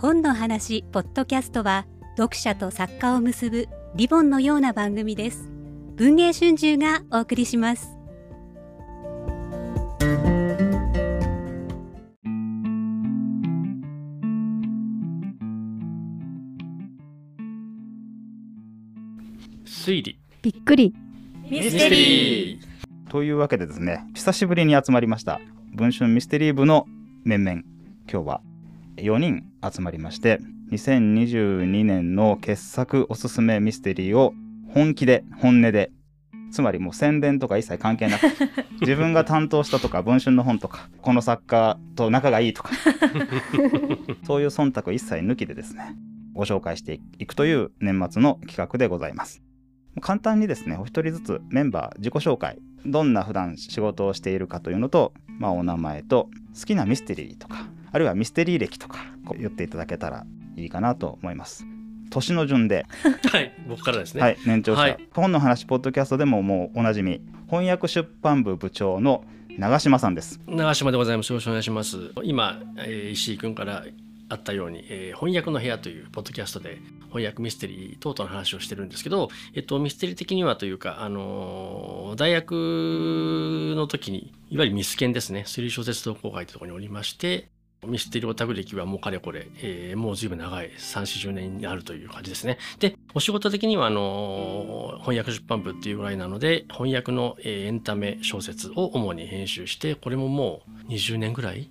本の話ポッドキャストは読者と作家を結ぶリボンのような番組です。文藝春秋がお送りします。推理。びっくり。ミステリー。というわけでですね久しぶりに集まりました文春ミステリー部の面々。今日は4人集まりまして2022年の傑作おすすめミステリーを本気で本音でつまりもう宣伝とか一切関係なく 自分が担当したとか文春の本とかこの作家と仲がいいとか そういう忖度一切抜きでですねご紹介していくという年末の企画でございます。簡単にですねお一人ずつメンバー自己紹介どんな普段仕事をしているかというのと、まあ、お名前と好きなミステリーとかあるいはミステリー歴とか言っていただけたらいいかなと思います。年の順で、はい僕からですね、はい、年長者、はい。本の話ポッドキャストでももうおなじみ翻訳出版部部長の長島さんです。長島でございます。よろしくお願いします。今、えー石井君からあったように、えー翻訳の部屋というポッドキャストで翻訳ミステリー等々の話をしてるんですけど、えっと、ミステリー的にはというか、あのー大学の時にいわゆるミス研ですね。推理小説同好会というところにおりましてミステリオタク歴はもうかれこれ、えーもう随分長い3、40年になるという感じですね。で、お仕事的には、あのー翻訳出版部っていうぐらいなので、翻訳の、えーエンタメ小説を主に編集して、これももう20年ぐらい、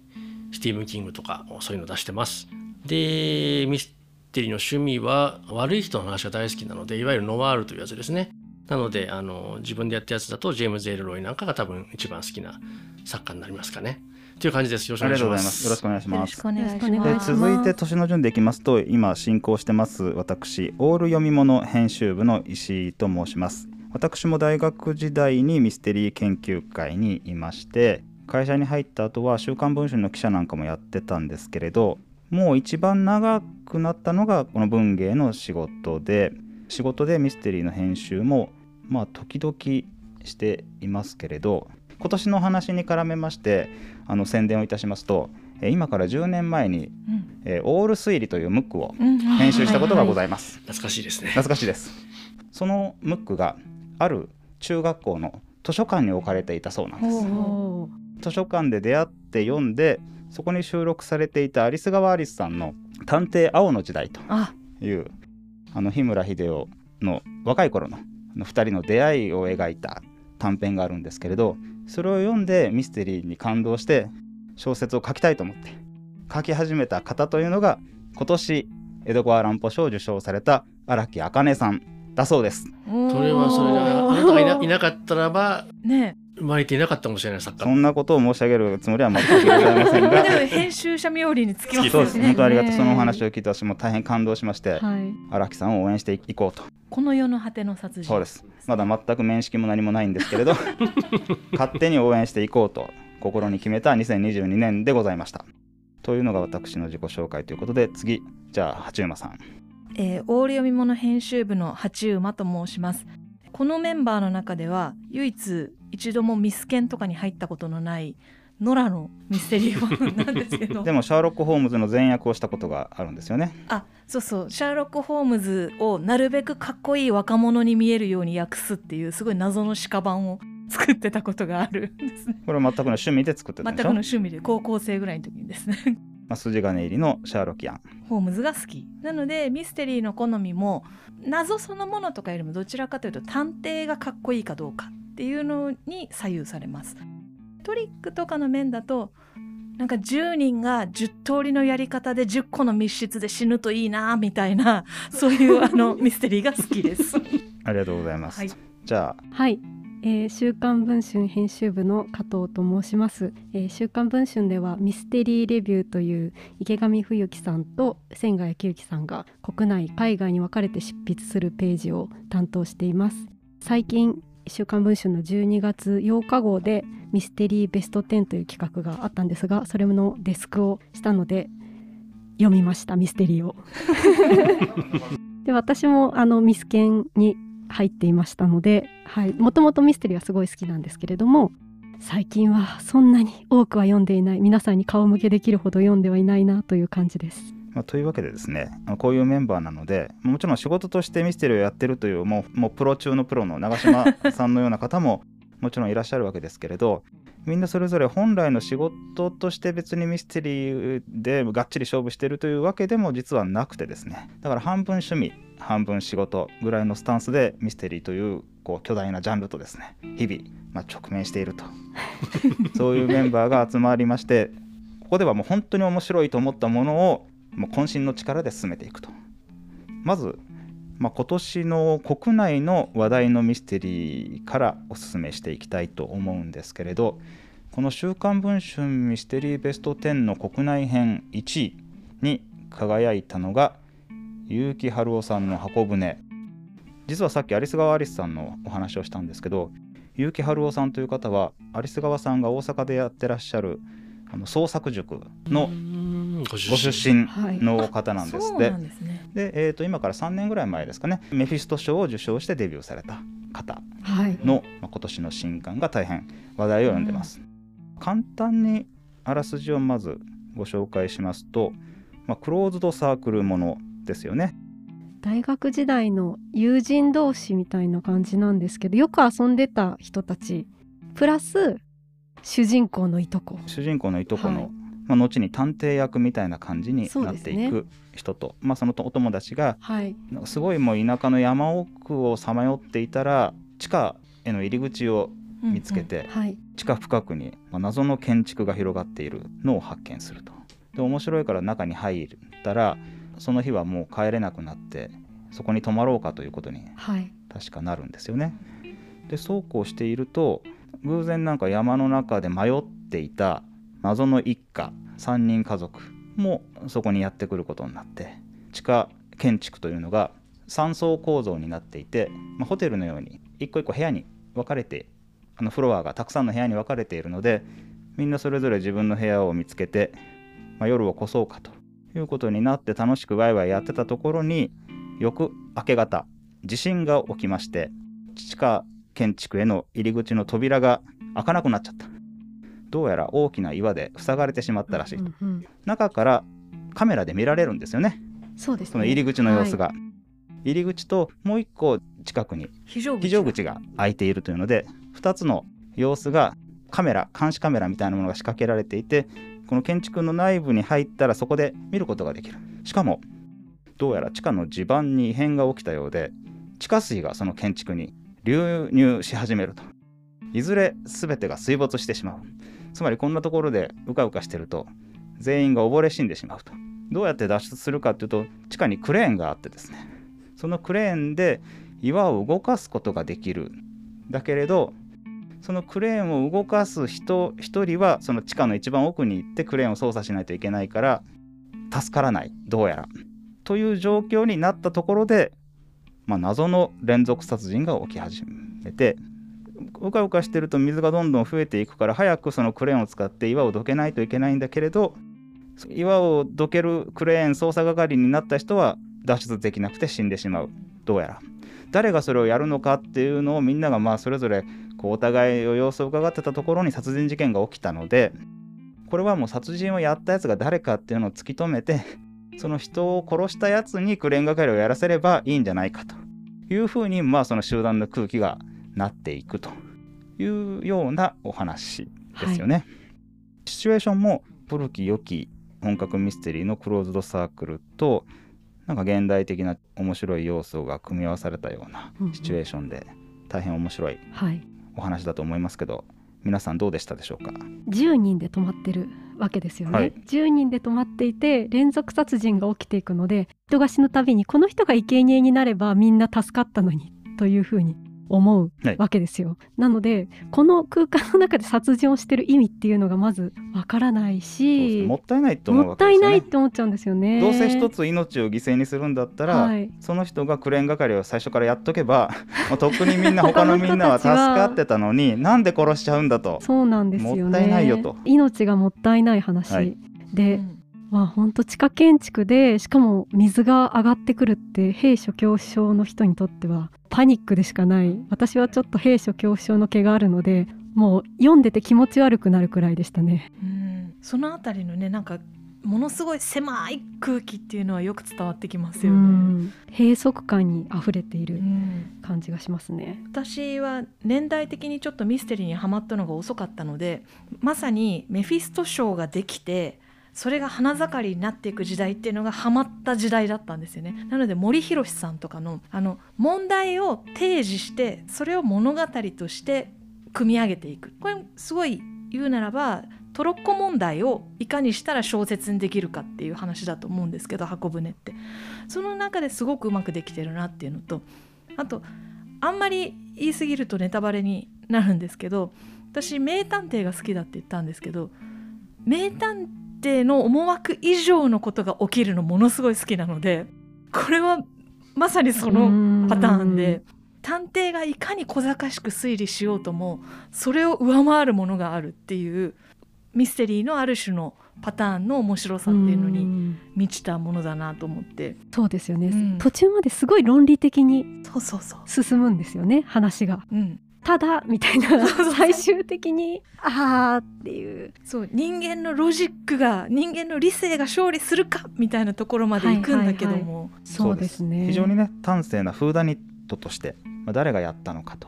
スティーブン・キングとか、そういうの出してます。で、ミステリーの趣味は、悪い人の話が大好きなので、いわゆるノワールというやつですね。なので、あの、自分でやったやつだと、ジェームズ・エルロイなんかが多分一番好きな作家になりますかね。という感じです。よろしくお願いします。す。よろしくお願いします。よろしくお願いしよろしくお願ます。で続いて年の順でいきますと今進行してます。私オール読み物編集部の石井と申します。私も大学時代にミステリー研究会にいまして会社に入った後は「週刊文春」の記者なんかもやってたんですけれどもう一番長くなったのがこの文芸の仕事で仕事でミステリーの編集もまあ時々していますけれど今年の話に絡めましてあの宣伝をいたしますとえー今から10年前にうんえーオール推理というムックをうん編集したことがございます。懐かしいですね。懐かしいです。そのムックがある中学校の図書館に置かれていたそうなんです。図書館で出会って読んで、そこに収録されていたアリス川アリスさんの探偵青の時代とあいうあの日村秀夫の若い頃のあの2人の出会いを描いた短編があるんですけれどそれを読んでミステリーに感動して小説を書きたいと思って書き始めた方というのが今年江戸川乱歩賞を受賞された荒木茜さんだそうです。それはそれであなたがいないなかったらばね生まれていなかったかもしれない作家そんなことを申し上げるつもりは全くございませんが。でも編集者冥利につきますそうですよね本当ありがとうそのお話を聞いて私も大変感動しましてはい。荒木さんを応援していこうと。この世の果ての殺人。そうです。まだ全く面識も何もないんですけれど 勝手に応援していこうと心に決めた2022年でございました。というのが私の自己紹介ということで次じゃあ八馬さん。えー、オール読み物編集部の八馬と申しますこのメンバーの中では唯一一度もミスケンとかに入ったことのないノラのミステリー本なんですけど。でもシャーロック・ホームズの前役をしたことがあるんですよね。あそうそう。シャーロック・ホームズをなるべくかっこいい若者に見えるように訳すっていうすごい謎の屍版を作ってたことがあるんですね。これは全くの趣味で作ってた全くのんでしょ、趣味で高校生ぐらいの時にですねまあ、筋金入りのシャーロキアンホームズが好き。なのでミステリーの好みも謎そのものとかよりもどちらかというと探偵がかっこいいかどうかっていうのに左右されます。トリックとかの面だとなんか10人が10通りのやり方で10個の密室で死ぬといいなみたいなそういうあのミステリーが好きです。ありがとうございます、はい。じゃあはい、えー週刊文春編集部の加藤と申します、えー週刊文春ではミステリーレビューという池上冬樹さんと千賀幸之さんが国内海外に分かれて執筆するページを担当しています。最近週刊文春の12月8日号でミステリーベスト10という企画があったんですがそれのデスクをしたので読みましたミステリーを。で私もあのミスケンに入っていましたのでもともとミステリーはすごい好きなんですけれども最近はそんなに多くは読んでいない皆さんに顔向けできるほど読んではいないなという感じです。まあ、というわけでですねこういうメンバーなのでもちろん仕事としてミステリーをやってるというもうもうプロ中のプロの長嶋さんのような方ももちろんいらっしゃるわけですけれどみんなそれぞれ本来の仕事として別にミステリーでがっちり勝負してるというわけでも実はなくてですね。だから半分趣味半分仕事ぐらいのスタンスでミステリーというこう巨大なジャンルとですね日々、まあ、直面していると。そういうメンバーが集まりましてここではもう本当に面白いと思ったものをもう渾身の力で進めていくと。まず、まあ、今年の国内の話題のミステリーからおすすめしていきたいと思うんですけれどこの「週刊文春ミステリーベスト10」の国内編1位に輝いたのが結城春夫さんの箱舟。実はさっき有栖川アリスさんのお話をしたんですけど結城春夫さんという方は有栖川さんが大阪でやってらっしゃるあの創作塾のご出身。の方なんですって。で、えー、と今から3年ぐらい前ですかねメフィスト賞を受賞してデビューされた方の、はい、まあ、今年の新刊が大変話題を呼んでます。うん、簡単にあらすじをまずご紹介しますと、まあ、クローズドサークルものですよね。大学時代の友人同士みたいな感じなんですけどよく遊んでた人たちプラス主人公のいとこ主人公のいとこの、はい、まあ、後に探偵役みたいな感じになっていく人と、ね、まあ、そのお友達が、はい、すごいもう田舎の山奥をさまよっていたら地下への入り口を見つけて、うんうん。はい、地下深くに謎の建築が広がっているのを発見すると。で面白いから中に入ったらその日はもう帰れなくなってそこに泊まろうかということに確かなるんですよね。でそうこうしていると偶然なんか山の中で迷っていた謎の一家3人家族もそこにやってくることになって地下建築というのが3層構造になっていて、まあ、ホテルのように一個一個部屋に分かれてあのフロアがたくさんの部屋に分かれているのでみんなそれぞれ自分の部屋を見つけて、まあ、夜を越そうかということになって楽しくワイワイやってたところに翌明け方地震が起きまして地下建築への入り口の扉が開かなくなっちゃった。どうやら大きな岩で塞がれてしまったらしい、うんうん、中からカメラで見られるんですよね。そうです、ね、その入り口の様子が、はい、入り口ともう一個近くに非常口が。開いているというので2つの様子がカメラ監視カメラみたいなものが仕掛けられていてこの建築の内部に入ったらそこで見ることができる。しかもどうやら地下の地盤に異変が起きたようで地下水がその建築に流入し始めると。いずれ全てが水没してしまうつまりこんなところでうかうかしてると全員が溺れ死んでしまうと。どうやって脱出するかっていうと地下にクレーンがあってですね。そのクレーンで岩を動かすことができるだけれどそのクレーンを動かす人1人はその地下の一番奥に行ってクレーンを操作しないといけないから助からないどうやら。という状況になったところでまあ、謎の連続殺人が起き始めてうかうかしてると水がどんどん増えていくから早くそのクレーンを使って岩をどけないといけないんだけれど岩をどけるクレーン操作係になった人は脱出できなくて死んでしまう。どうやら。誰がそれをやるのかっていうのをみんながまあそれぞれこうお互いを様子を伺ってたところに殺人事件が起きたのでこれはもう殺人をやったやつが誰かっていうのを突き止めてその人を殺したやつにクレーン係をやらせればいいんじゃないかというふうに、まあ、その集団の空気がなっていくというようなお話ですよね。はい、シチュエーションも古き良き本格ミステリーのクローズドサークルとなんか現代的な面白い要素が組み合わされたようなシチュエーションで大変面白いお話だと思いますけど、皆さんどうでしたでしょうか？10人で泊まってるわけですよね、はい、10人で泊まっていて連続殺人が起きていくので人が死ぬたびにこの人が生贄になればみんな助かったのにというふうに思うわけですよ、はい、なのでこの空間の中で殺人をしてる意味っていうのがまずわからないしもったいないと思う、ね、もったいないって思っちゃうんですよね。どうせ一つ命を犠牲にするんだったら、はい、その人がクレーン係を最初からやっとけば とっくにみんな他のみんなは助かってたのに なんで殺しちゃうんだと。そうなんですよね。もったいないよと。命がもったいない話、はい、で、うんまあ本当地下建築でしかも水が上がってくるって兵所恐怖症の人にとってはパニックでしかない私はちょっと兵所恐怖症の毛があるのでもう読んでて気持ち悪くなるくらいでしたね。うんそのあたりのねなんかものすごい狭い空気っていうのはよく伝わってきますうよね。ん閉塞感にあふれているうん感じがしますね。私は年代的にちょっとミステリーにはまったのが遅かったのでまさにメフィスト賞ができてそれが花盛りになっていく時代っていうのがハマった時代だったんですよね。なので森博さんとかのあの問題を提示してそれを物語として組み上げていく。これすごい言うならばトロッコ問題をいかにしたら小説にできるかっていう話だと思うんですけど箱舟って。その中ですごくうまくできてるなっていうのとあとあんまり言い過ぎるとネタバレになるんですけど私名探偵が好きだって言ったんですけど名探偵の思惑以上のことが起きるのものすごい好きなのでこれはまさにそのパターンで探偵がいかに小賢しく推理しようともそれを上回るものがあるっていうミステリーのある種のパターンの面白さっていうのにん。満ちたものだなと思って。そうですよね、うん。途中まですごい論理的に進むんですよね話が。うん、ただみたいな最終的にあーっていう。そう人間のロジックが人間の理性が勝利するかみたいなところまで行くんだけども、そうですね。非常にね端正なフーダニットとして、まあ、誰がやったのかと。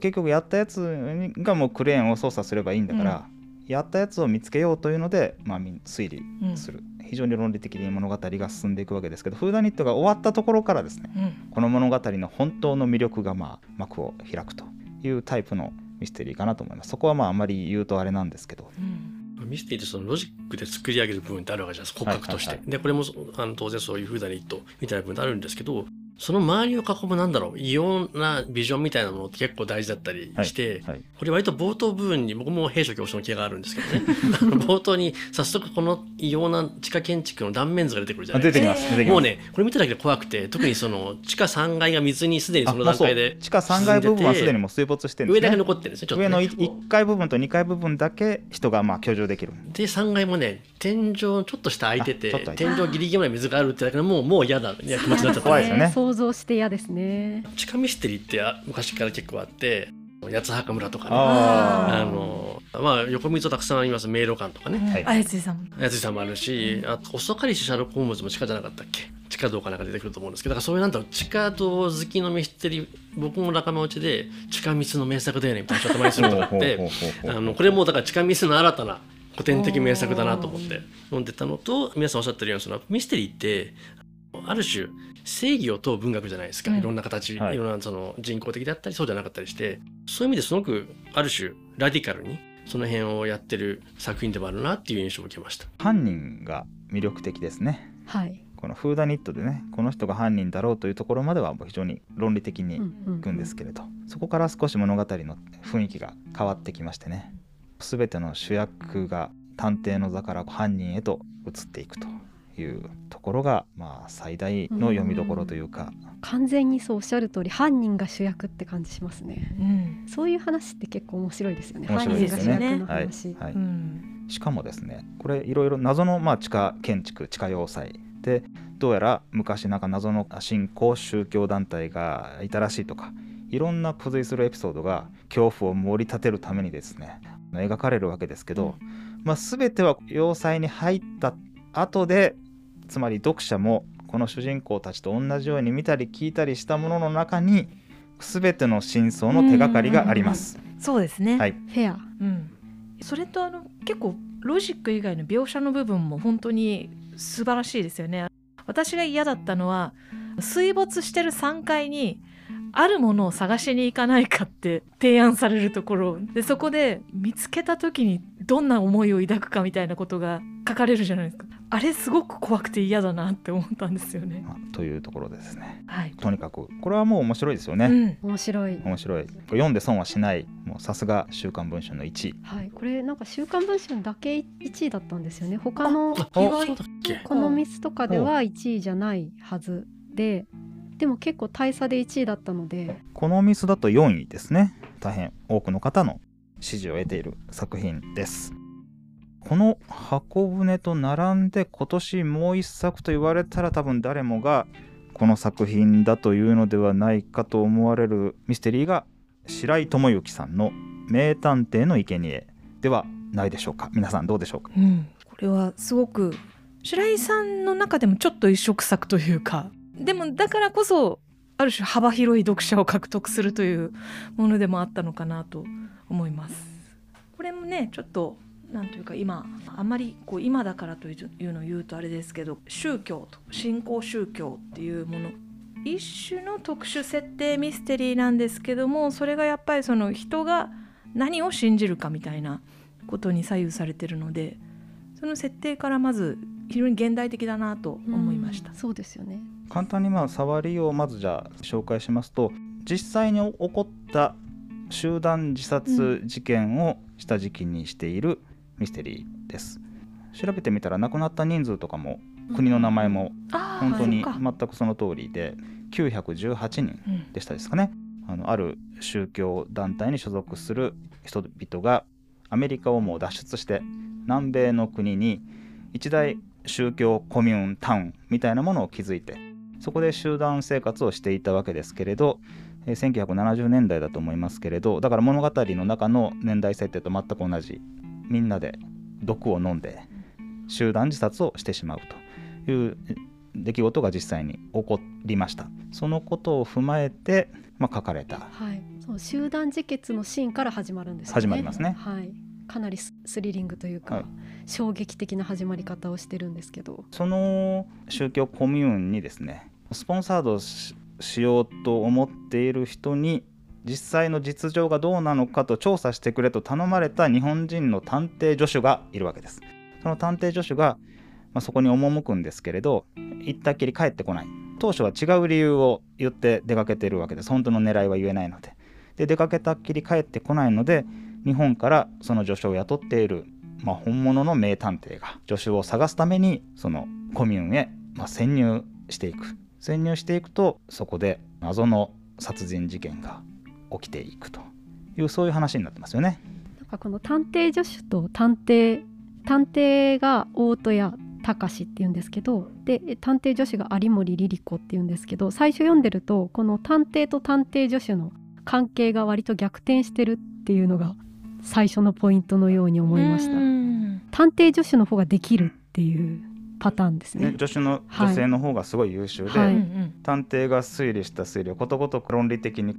結局やったやつがもうクレーンを操作すればいいんだから、やったやつを見つけようというので、まあ、みん推理うん。する、非常に論理的に物語が進んでいくわけですけどフーダニットが終わったところからですねうん。この物語の本当の魅力がまあ幕を開くというタイプのミステリーかなと思います。そこはまああまり言うとあれなんですけど。うんミステリーってそのロジックで作り上げる部分ってあるわけじゃないですか骨格として、でこれもあの当然そういうフーダニットみたいな部分ってあるんですけどその周りを囲むなんだろう異様なビジョンみたいなものって結構大事だったりして、はい。これ割と冒頭部分に僕も兵所恐怖症の気があるんですけどね。冒頭に早速この異様な地下建築の断面図が出てくるじゃあないですか。出てきます出てきます。もうねこれ見ただけで怖くて特にその地下3階が水にすでにその段階で地下3階部分はすでにもう水没してるんです、ね、上だけ残ってるんですねちょっとね。上の1階部分と2階部分だけ人がまあ居住できる。で3階もね天井ちょっと下開いてて天井ギリギリまで水があるってだけでもうもう嫌だいや気持ちになっちゃった。怖いですよね想像して嫌ですね。地下ミステリーってあ昔から結構あって八つ墓村とかね。ああのまあ横溝たくさんあります迷路館とかね。はい。あやついさんも。八つさんもあるしあと遅かりしシャーロック・ホームズも地下じゃなかったっけ？地下道かなんか出てくると思うんですけどだからそういうなんだろう地下道好きのミステリー僕も仲間内で地下密の名作だよねみたいな人たまにすることがあってあのこれもだから地下ミスの新たな古典的名作だなと思って読んでたのと皆さんおっしゃってるようにそのミステリーってある種正義を問う文学じゃないですか、うん。いろんな形、はい。い、ろんなその人工的だったりそうじゃなかったりして。そういう意味ですごくある種ラディカルにその辺をやってる作品でもあるなっていう印象を受けました。犯人が魅力的ですね。はい。このフーダニットでねこの人が犯人だろうというところまではもう非常に論理的にいくんですけれど、そこから少し物語の雰囲気が変わってきましてね。全ての主役が探偵の座から犯人へと移っていくというところがまあ最大の読みどころというか、完全にそうおっしゃる通り犯人が主役って感じしますね。うんそういう話って結構面白いですよね。面白いですよね犯人が主役のはい話。はいうんしかもですねこれいろいろ謎のまあ地下建築地下要塞でどうやら昔なんか謎の新興宗教団体がいたらしいとかいろんな付随するエピソードが恐怖を盛り立てるためにですね描かれるわけですけど、まあ、全ては要塞に入った後でつまり読者もこの主人公たちと同じように見たり聞いたりしたものの中に全ての真相の手がかりがあります。そうですね、はい、フェア。うん、それとあの結構ロジック以外の描写の部分も本当に素晴らしいですよね。私が嫌だったのは水没してる3階にあるものを探しに行かないかって提案されるところ。でそこで見つけた時にどんな思いを抱くかみたいなことが書かれるじゃないですかあれすごく怖くて嫌だなって思ったんですよね。まあというところでですね。はい、とにかくこれはもう面白いですよね。うん、面白い。面白い。読んで損はしない。もうさすが「週刊文春」の1位はい。これなんか週刊文春だけ1位だったんですよね。他のこのミスとかでは1位じゃないはずで、でも結構大差で1位だったので、このミスだと4位ですね。大変多くの方の支持を得ている作品ですこの箱舟と並んで今年もう一作と言われたら多分誰もがこの作品だというのではないかと思われるミステリーが白井智之さんの「名探偵の生贄ではないでしょうか。皆さんどうでしょうか。うん、これはすごく白井さんの中でもちょっと一触作というか。でもだからこそある種幅広い読者を獲得するというものでもあったのかなと思います。これもねちょっとなんというか今あんまりこう今だからというのを言うとあれですけど宗教と信仰宗教っていうもの一種の特殊設定ミステリーなんですけどもそれがやっぱりその人が何を信じるかみたいなことに左右されてるのでその設定からまず非常に現代的だなと思いました。そうですよね簡単にまあ触りをまずじゃあ紹介しますと実際に起こった集団自殺事件を下敷きにしているミステリーです。調べてみたら亡くなった人数とかも国の名前も本当に全くその通りで918人うんでしたですかね。あのある宗教団体に所属する人々がアメリカをもう脱出して南米の国に一大宗教コミューンタウンみたいなものを築いてそこで集団生活をしていたわけですけれどえー1970年代だと思いますけれどだから物語の中の年代設定と全く同じみんなで毒を飲んで集団自殺をしてしまうという出来事が実際に起こりました。そのことを踏まえて、まあ、書かれた。はい。そう集団自決のシーンから始まるんですよね。始まりますね。はい。かなりススリリングというか、はい。衝撃的な始まり方をしてるんですけど。その宗教コミューンにですねスポンサードししようと思っている人に実際の実情がどうなのかと調査してくれと頼まれた日本人の探偵助手がいるわけです。その探偵助手が、まあ、そこに赴くんですけれど行ったっきり帰ってこない。当初は違う理由を言って出かけているわけです。本当の狙いは言えないので。で出かけたっきり帰ってこないので日本からその助手を雇っているまあ、本物の名探偵が助手を探すためにそのコミューンへ、まあ、潜入していく。潜入していくとそこで謎の殺人事件が起きていくというそういう話になってますよね。なんかこの探偵助手と探偵探偵が大戸谷隆っていうんですけどで探偵助手が有森リリ子っていうんですけど最初読んでるとこの探偵と探偵助手の関係が割と逆転してるっていうのが最初のポイントのように思いましたうん探偵助手の方ができるっていうパターンですね。ね助手の女性の方がすごい優秀で、はい。うんうん探偵が推理した推理をことごとく論理的に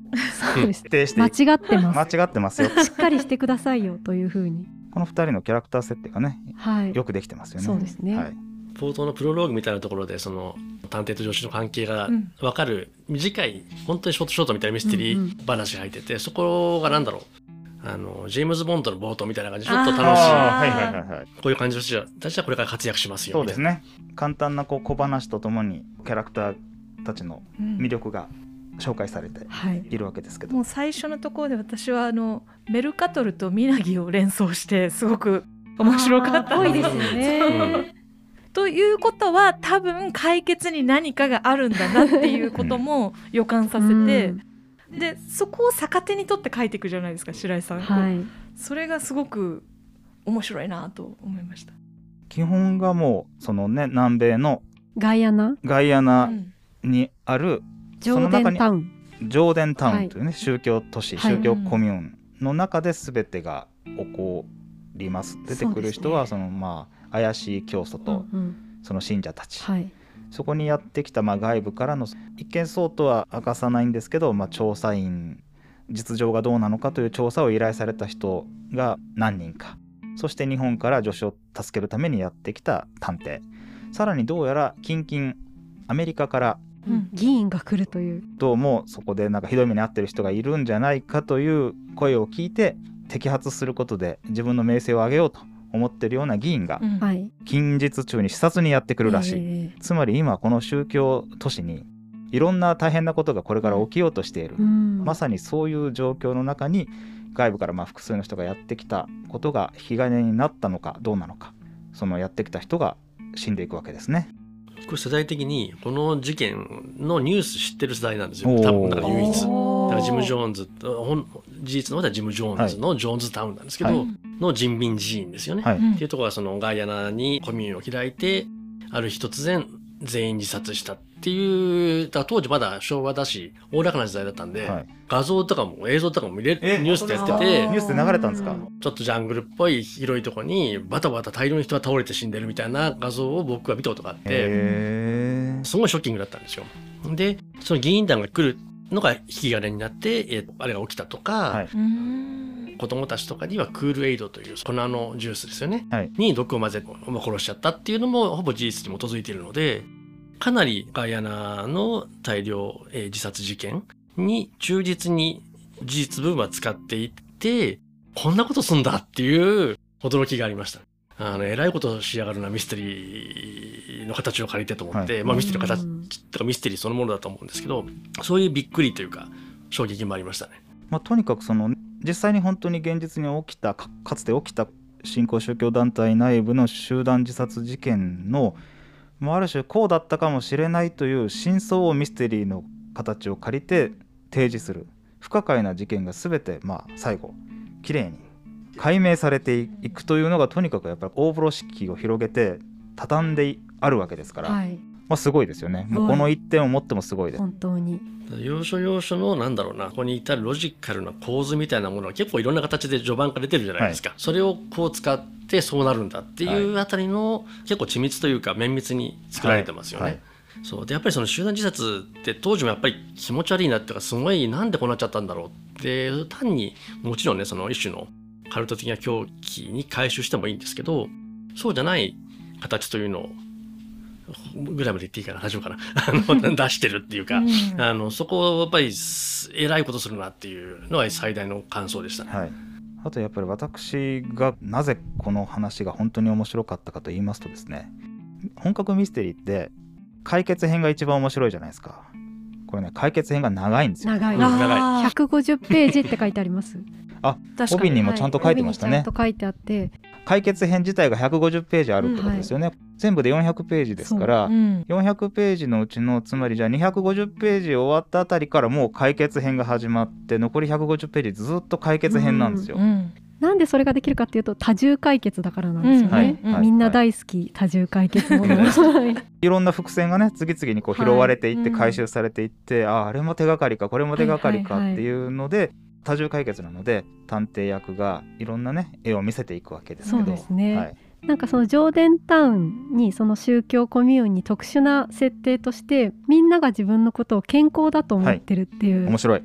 否定して間いく。違ってます。間違ってますよ。しっかりしてくださいよというふうに。この2人のキャラクター設定がねはい。よくできてますよね。そうですね。はい。冒頭のプロローグみたいなところでその探偵と助手の関係がうん。分かる短い本当にショートショートみたいなミステリうんうー話が入っててそこがなんだろうあのジェームズ・ボンドの冒頭みたいな感じでちょっと楽しい。はいはいはいはい。こういう感じの人たちはこれから活躍しますよ。そうですね。簡単なこう小話とともにキャラクターたちのうん魅力が紹介されてはい。いるわけですけど、もう最初のところで私はあのメルカトルとミナギを連想してすごく面白かったです。ようね。ということは多分解決に何かがあるんだなっていうことも予感させて、うんでそこを逆手に取って書いていくじゃないですか白井さん、はい。それがすごく面白いなと思いました。基本がもうそのね南米のガイアナ、ガイアうナん。にあるジョーデンタウン。ジョーデンタウンというね、宗教都市はい。宗教コミューンの中で全てが起こります。出てくる人はそのまあ怪しい教祖とうんうん。その信者たち、はい。そこにやってきたまあ外部からの一見そうとは明かさないんですけど、まあ、調査員実情がどうなのかという調査を依頼された人が何人か。そして日本から助手を助けるためにやってきた探偵。さらにどうやら近々アメリカからうん。議員が来るという。どうもそこでなんかひどい目に遭ってる人がいるんじゃないかという声を聞いて摘発することで自分の名声を上げようと思ってるような議員が。近日中に視察にやってくるらしい。えつまり今この宗教都市にいろんな大変なことがこれから起きようとしている、ーうん。まさにそういう状況の中に外部からまあ複数の人がやってきたことが引き金になったのかどうなのかそのやってきた人が死んでいくわけですね。これ世代的にこの事件のニュース知ってる世代なんですよ。多分だから唯一ジム・ジョーンズ本事実の方はジム・ジョーンズのジョーンズタウンなんですけど、はい。の人民寺院ですよね、はい、うん。っていうところはそのガイアナにコミューンを開いてある日突然全員自殺したっていう、当時まだ昭和だし、おおらかな時代だったんで、はい。画像とかも映像とかも見れニュースでやってあてー。ニュースで流れたんですか？ちょっとジャングルっぽい広いとこにバタバタ大量の人が倒れて死んでるみたいな画像を僕は見たことがあって、すごいショッキングだったんですよ。で、その議員団が来るのが引き金になって、えーあれが起きたとか、はい。うん。子供たちとかにはクールエイドという粉のジュースですよね、はい。に毒を混ぜまあ殺しちゃったっていうのもほぼ事実に基づいているのでかなりガイアナの大量、えー自殺事件に忠実に事実部分は使っていってこんなことすんだっていう驚きがありました。あの、えらいことをしやがるなミステリーの形を借りてと思って、はいまあミステリーの形うんとかミステリーそのものだと思うんですけど、そういうびっくりというか、衝撃もありましたね。まあ、とにかくその実際に本当に現実に起きたかかつて起きた新興宗教団体内部の集団自殺事件の、まあ、ある種こうだったかもしれないという真相をミステリーの形を借りて提示する不可解な事件が全てまあ最後きれいに解明されていくというのがとにかくやっぱり大風呂敷を広げて畳んであるわけですから、はい。まあ、すごいですよね。もうこの一点を持ってもすごいです。本当に。要所要所のなんだろうなここに至るロジカルな構図みたいなものは結構いろんな形で序盤から出てるじゃないですか、それをこう使ってそうなるんだっていうあたりの、結構緻密というか綿密に作られてますよね。はい。はいそう。でやっぱりその集団自殺って当時もやっぱり気持ち悪いなっていうかすごいなんでこうなっちゃったんだろうって単にもちろんねその一種のカルト的な狂気に回収してもいいんですけどそうじゃない形というのをぐらいまで言っていいかな。大丈夫かな。あの 出してるっていうか、うん。あのそこをやっぱりすえらいことするなっていうのが最大の感想でした。ね。はい、あとやっぱり私がなぜこの話が本当に面白かったかと言いますとですね本格ミステリーって解決編が一番面白いじゃないですか。これね解決編が長いんですよ。長い。うん長い。あー。150ページって書いてあります確か帯ににもちゃんと書いてましたね。はいちゃんと書いてあって。解決編自体が150ページあるってことですよね、全部で400ページですから、う。ん。400ページのうちのつまりじゃあ250ページ終わったあたりからもう解決編が始まって残り150ページずっと解決編なんですよ、うんなんでそれができるかっていうと多重解決だからなんですようんはい。ね、はい。みんな大好き多重解決ものはい。いろんな伏線がね次々にこう拾われていってはい回収されていって、あああれも手がかりかこれも手がかりかはいはいはいっていうので、多重解決なので探偵役がいろんなね絵を見せていくわけですけど。そうですね。はい、なんかそのジョーデンタウンにその宗教コミューンに特殊な設定としてみんなが自分のことを健康だと思ってるっていう面白い。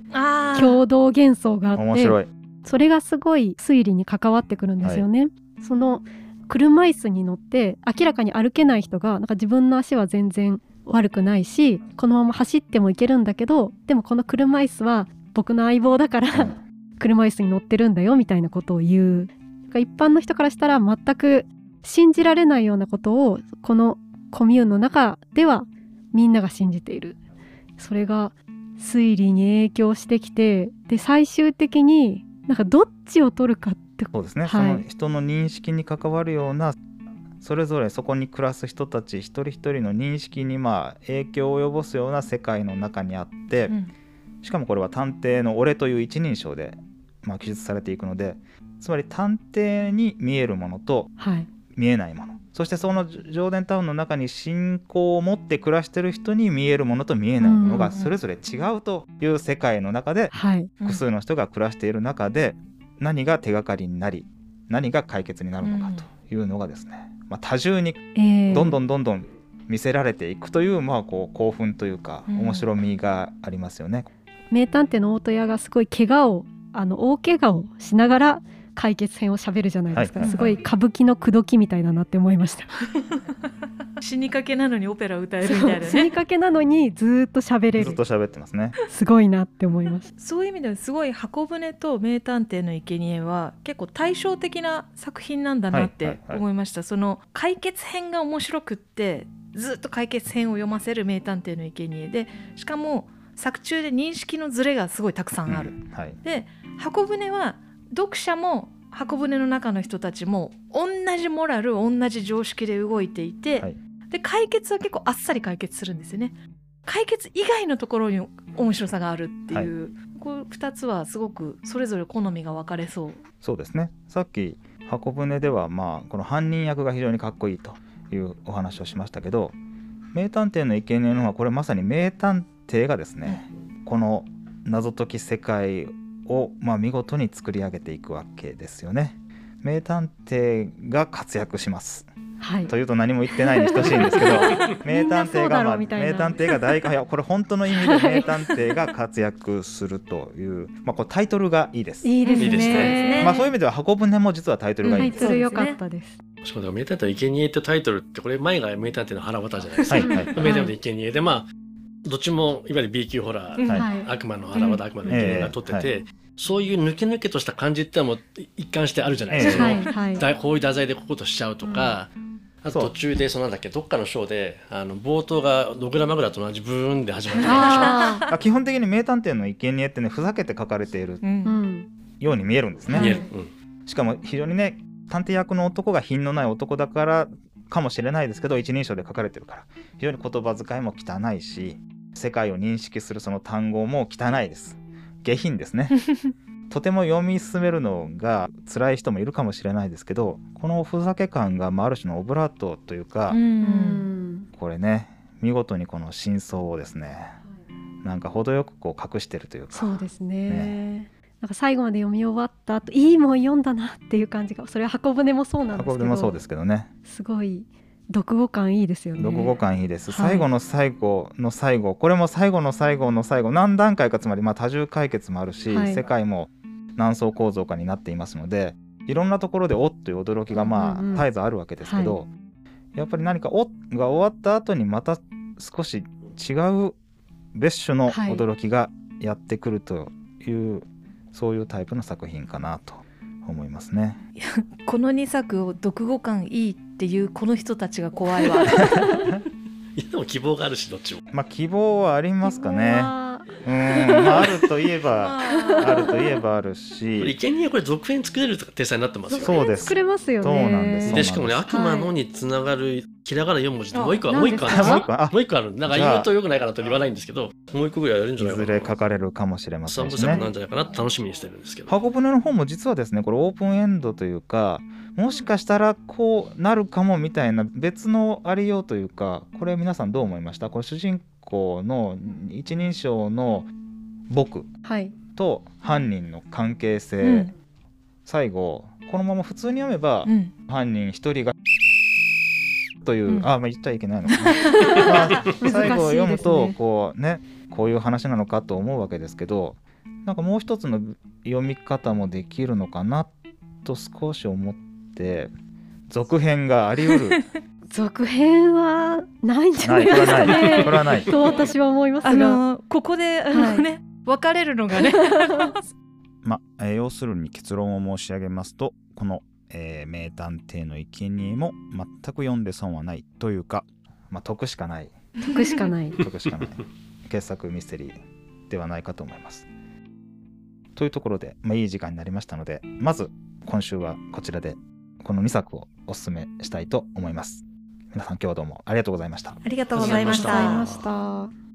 共同幻想があって面白い。それがすごい推理に関わってくるんですよね。その車椅子に乗って明らかに歩けない人がなんか自分の足は全然悪くないしこのまま走ってもいけるんだけどでもこの車椅子は僕の相棒だから、うん。車椅子に乗ってるんだよみたいなことを言う。一般の人からしたら全く信じられないようなことをこのコミューンの中ではみんなが信じている。それが推理に影響してきてで最終的になんかどっちを取るかってそうですね、はい。その人の認識に関わるようなそれぞれそこに暮らす人たち一人一人の認識にまあ影響を及ぼすような世界の中にあって、うんしかもこれは探偵の俺という一人称で、まあ、記述されていくのでつまり探偵に見えるものとはい。見えないもの。そしてそのジョーデンタウンの中に信仰を持って暮らしてる人に見えるものと見えないものがそれぞれ違うという世界の中ではい。複数の人が暮らしている中で何が手がかりになり何が解決になるのかというのがですね、まあ、多重にえー。どんどんどんどん見せられていくという、まあ、こう興奮というかうん。面白みがありますよね。名探偵の大戸屋がすごい怪我をあの大怪我をしながら解決編を喋るじゃないですか、はい。すごい歌舞伎の口説きみたいだなって思いました。死にかけなのにオペラ歌えるみたいな死にねかけなのにずーっと喋れる。ずっと喋ってますね。すごいなって思いましたそういう意味ではすごい箱舟と名探偵の生贄は結構対照的な作品なんだなって思いました、その解決編が面白くってずっと解決編を読ませる名探偵の生贄でしかも作中で認識のズレがすごいたくさんある、うんはい、で箱舟は読者も箱舟の中の人たちも同じモラル同じ常識で動いていて、はい。で解決は結構あっさり解決するんですよね。解決以外のところに面白さがあるっていう、こう2つはすごくそれぞれ好みが分かれそう。そうですね。さっき箱舟ではまあこの犯人役が非常にかっこいいというお話をしましたけど名探偵の生贄の方はこれまさに名探偵がですね、この謎解き世界を、まあ、見事に作り上げていくわけですよね。名探偵が活躍します。はい。というと何も言ってないに等しいんですけど 名探偵が、まあ、名探偵が大いやこれ本当の意味で名探偵が活躍するという、まあ、これタイトルがいいです。いいですいいですね。ねまあ、そういう意味では箱舟も実はタイトルがいい。んです。トル良かったです。しかも名探偵の生贄ってタイトルってこれ前が名探偵の腹渡じゃないですか。はいはい。名探偵の生贄でまあどっちもいわゆる B 級ホラー、うん。はい。はい。悪魔の腹渡、悪魔の生贄が撮ってて、えそういう抜け抜けとした感じってのも一貫してあるじゃないですか。はいはい。だこういう題材でこことしちゃうとか、あとそう。途中でそのなんだっけどっかのショーであの冒頭がドグラマグラと同じブーンで始まってるでしょああ基本的に名探偵の生贄ってねふざけて書かれているうーうんん。ように見えるんですね。見える。はい。うん。しかも非常にね探偵役の男が品のない男だからかもしれないですけど一人称で書かれてるから非常に言葉遣いも汚いし世界を認識するその単語も汚いです。下品ですね。とても読み進めるのが辛い人もいるかもしれないですけどこのおふざけ感が、まあ、ある種のオブラートというか、これね見事にこの真相をですねなんか程よくこう隠してるというかそうですね。ね。なんか最後まで読み終わった後いいもん読んだなっていう感じがそれは箱舟もそうなんですけど箱舟もそうですけどね。すごい読後感いいですよね。読後感いいです、はい。最後の最後の最後。これも最後の最後の最後。何段階かつまりまあ多重解決もあるし、はい。世界も何層構造化になっていますのでいろんなところで「おっ」という驚きがまうんうんうん。あ絶えずあるわけですけど、やっぱり何か「おっ」が終わった後にまた少し違う別種のはい。驚きがやってくるという、そういうタイプの作品かなと思いますね。この2作を読後感いいっていうこの人たちが怖いわ いやでも希望があるしどっちもまあ希望はありますかね。はうん、まあ、あるといえばあ。るといえばあるし。生贄はこれ続編作れる体裁になってますよそうです。作れますよね。そうなんです。でしかもね悪魔のにつながるひらがな4文字ってもう一個あもう一個ある。もう一個？あるなんかじゃあ言うとよくないかなと言わないんですけどもう一個ぐらいやるんじゃないかないずれ書かれるかもしれませんし三部作なんね。じゃないかなって楽しみにしてるんですけど。箱舟の方も実はですねこれオープンエンドというかもしかしたらこうなるかもみたいな別のありようというかこれ皆さんどう思いました？これ主人公の一人称の僕はい。と犯人の関係性、うん。最後このまま普通に読めば、うん。犯人一人がという、うん。あまあ言っちゃいけないのかな、まあ、最後を読むとこうねこういう話なのかと思うわけですけどなんかもう一つの読み方もできるのかなと少し思って続編があり得る 続編はないんじゃなないですかね。これはない。と私は思いますが。あのここであの、はいね別れるのがね。まあ、えー要するに結論を申し上げますとこの、えー名探偵の生贄も全く読んで損はないというか、まあ、得しかない。得しかない。得しかない。傑作ミステリーではないかと思います。というところで、まあ、いい時間になりましたのでまず今週はこちらでこの2作をお勧めしたいと思います。皆さん今日はどうもありがとうございました。ありがとうございました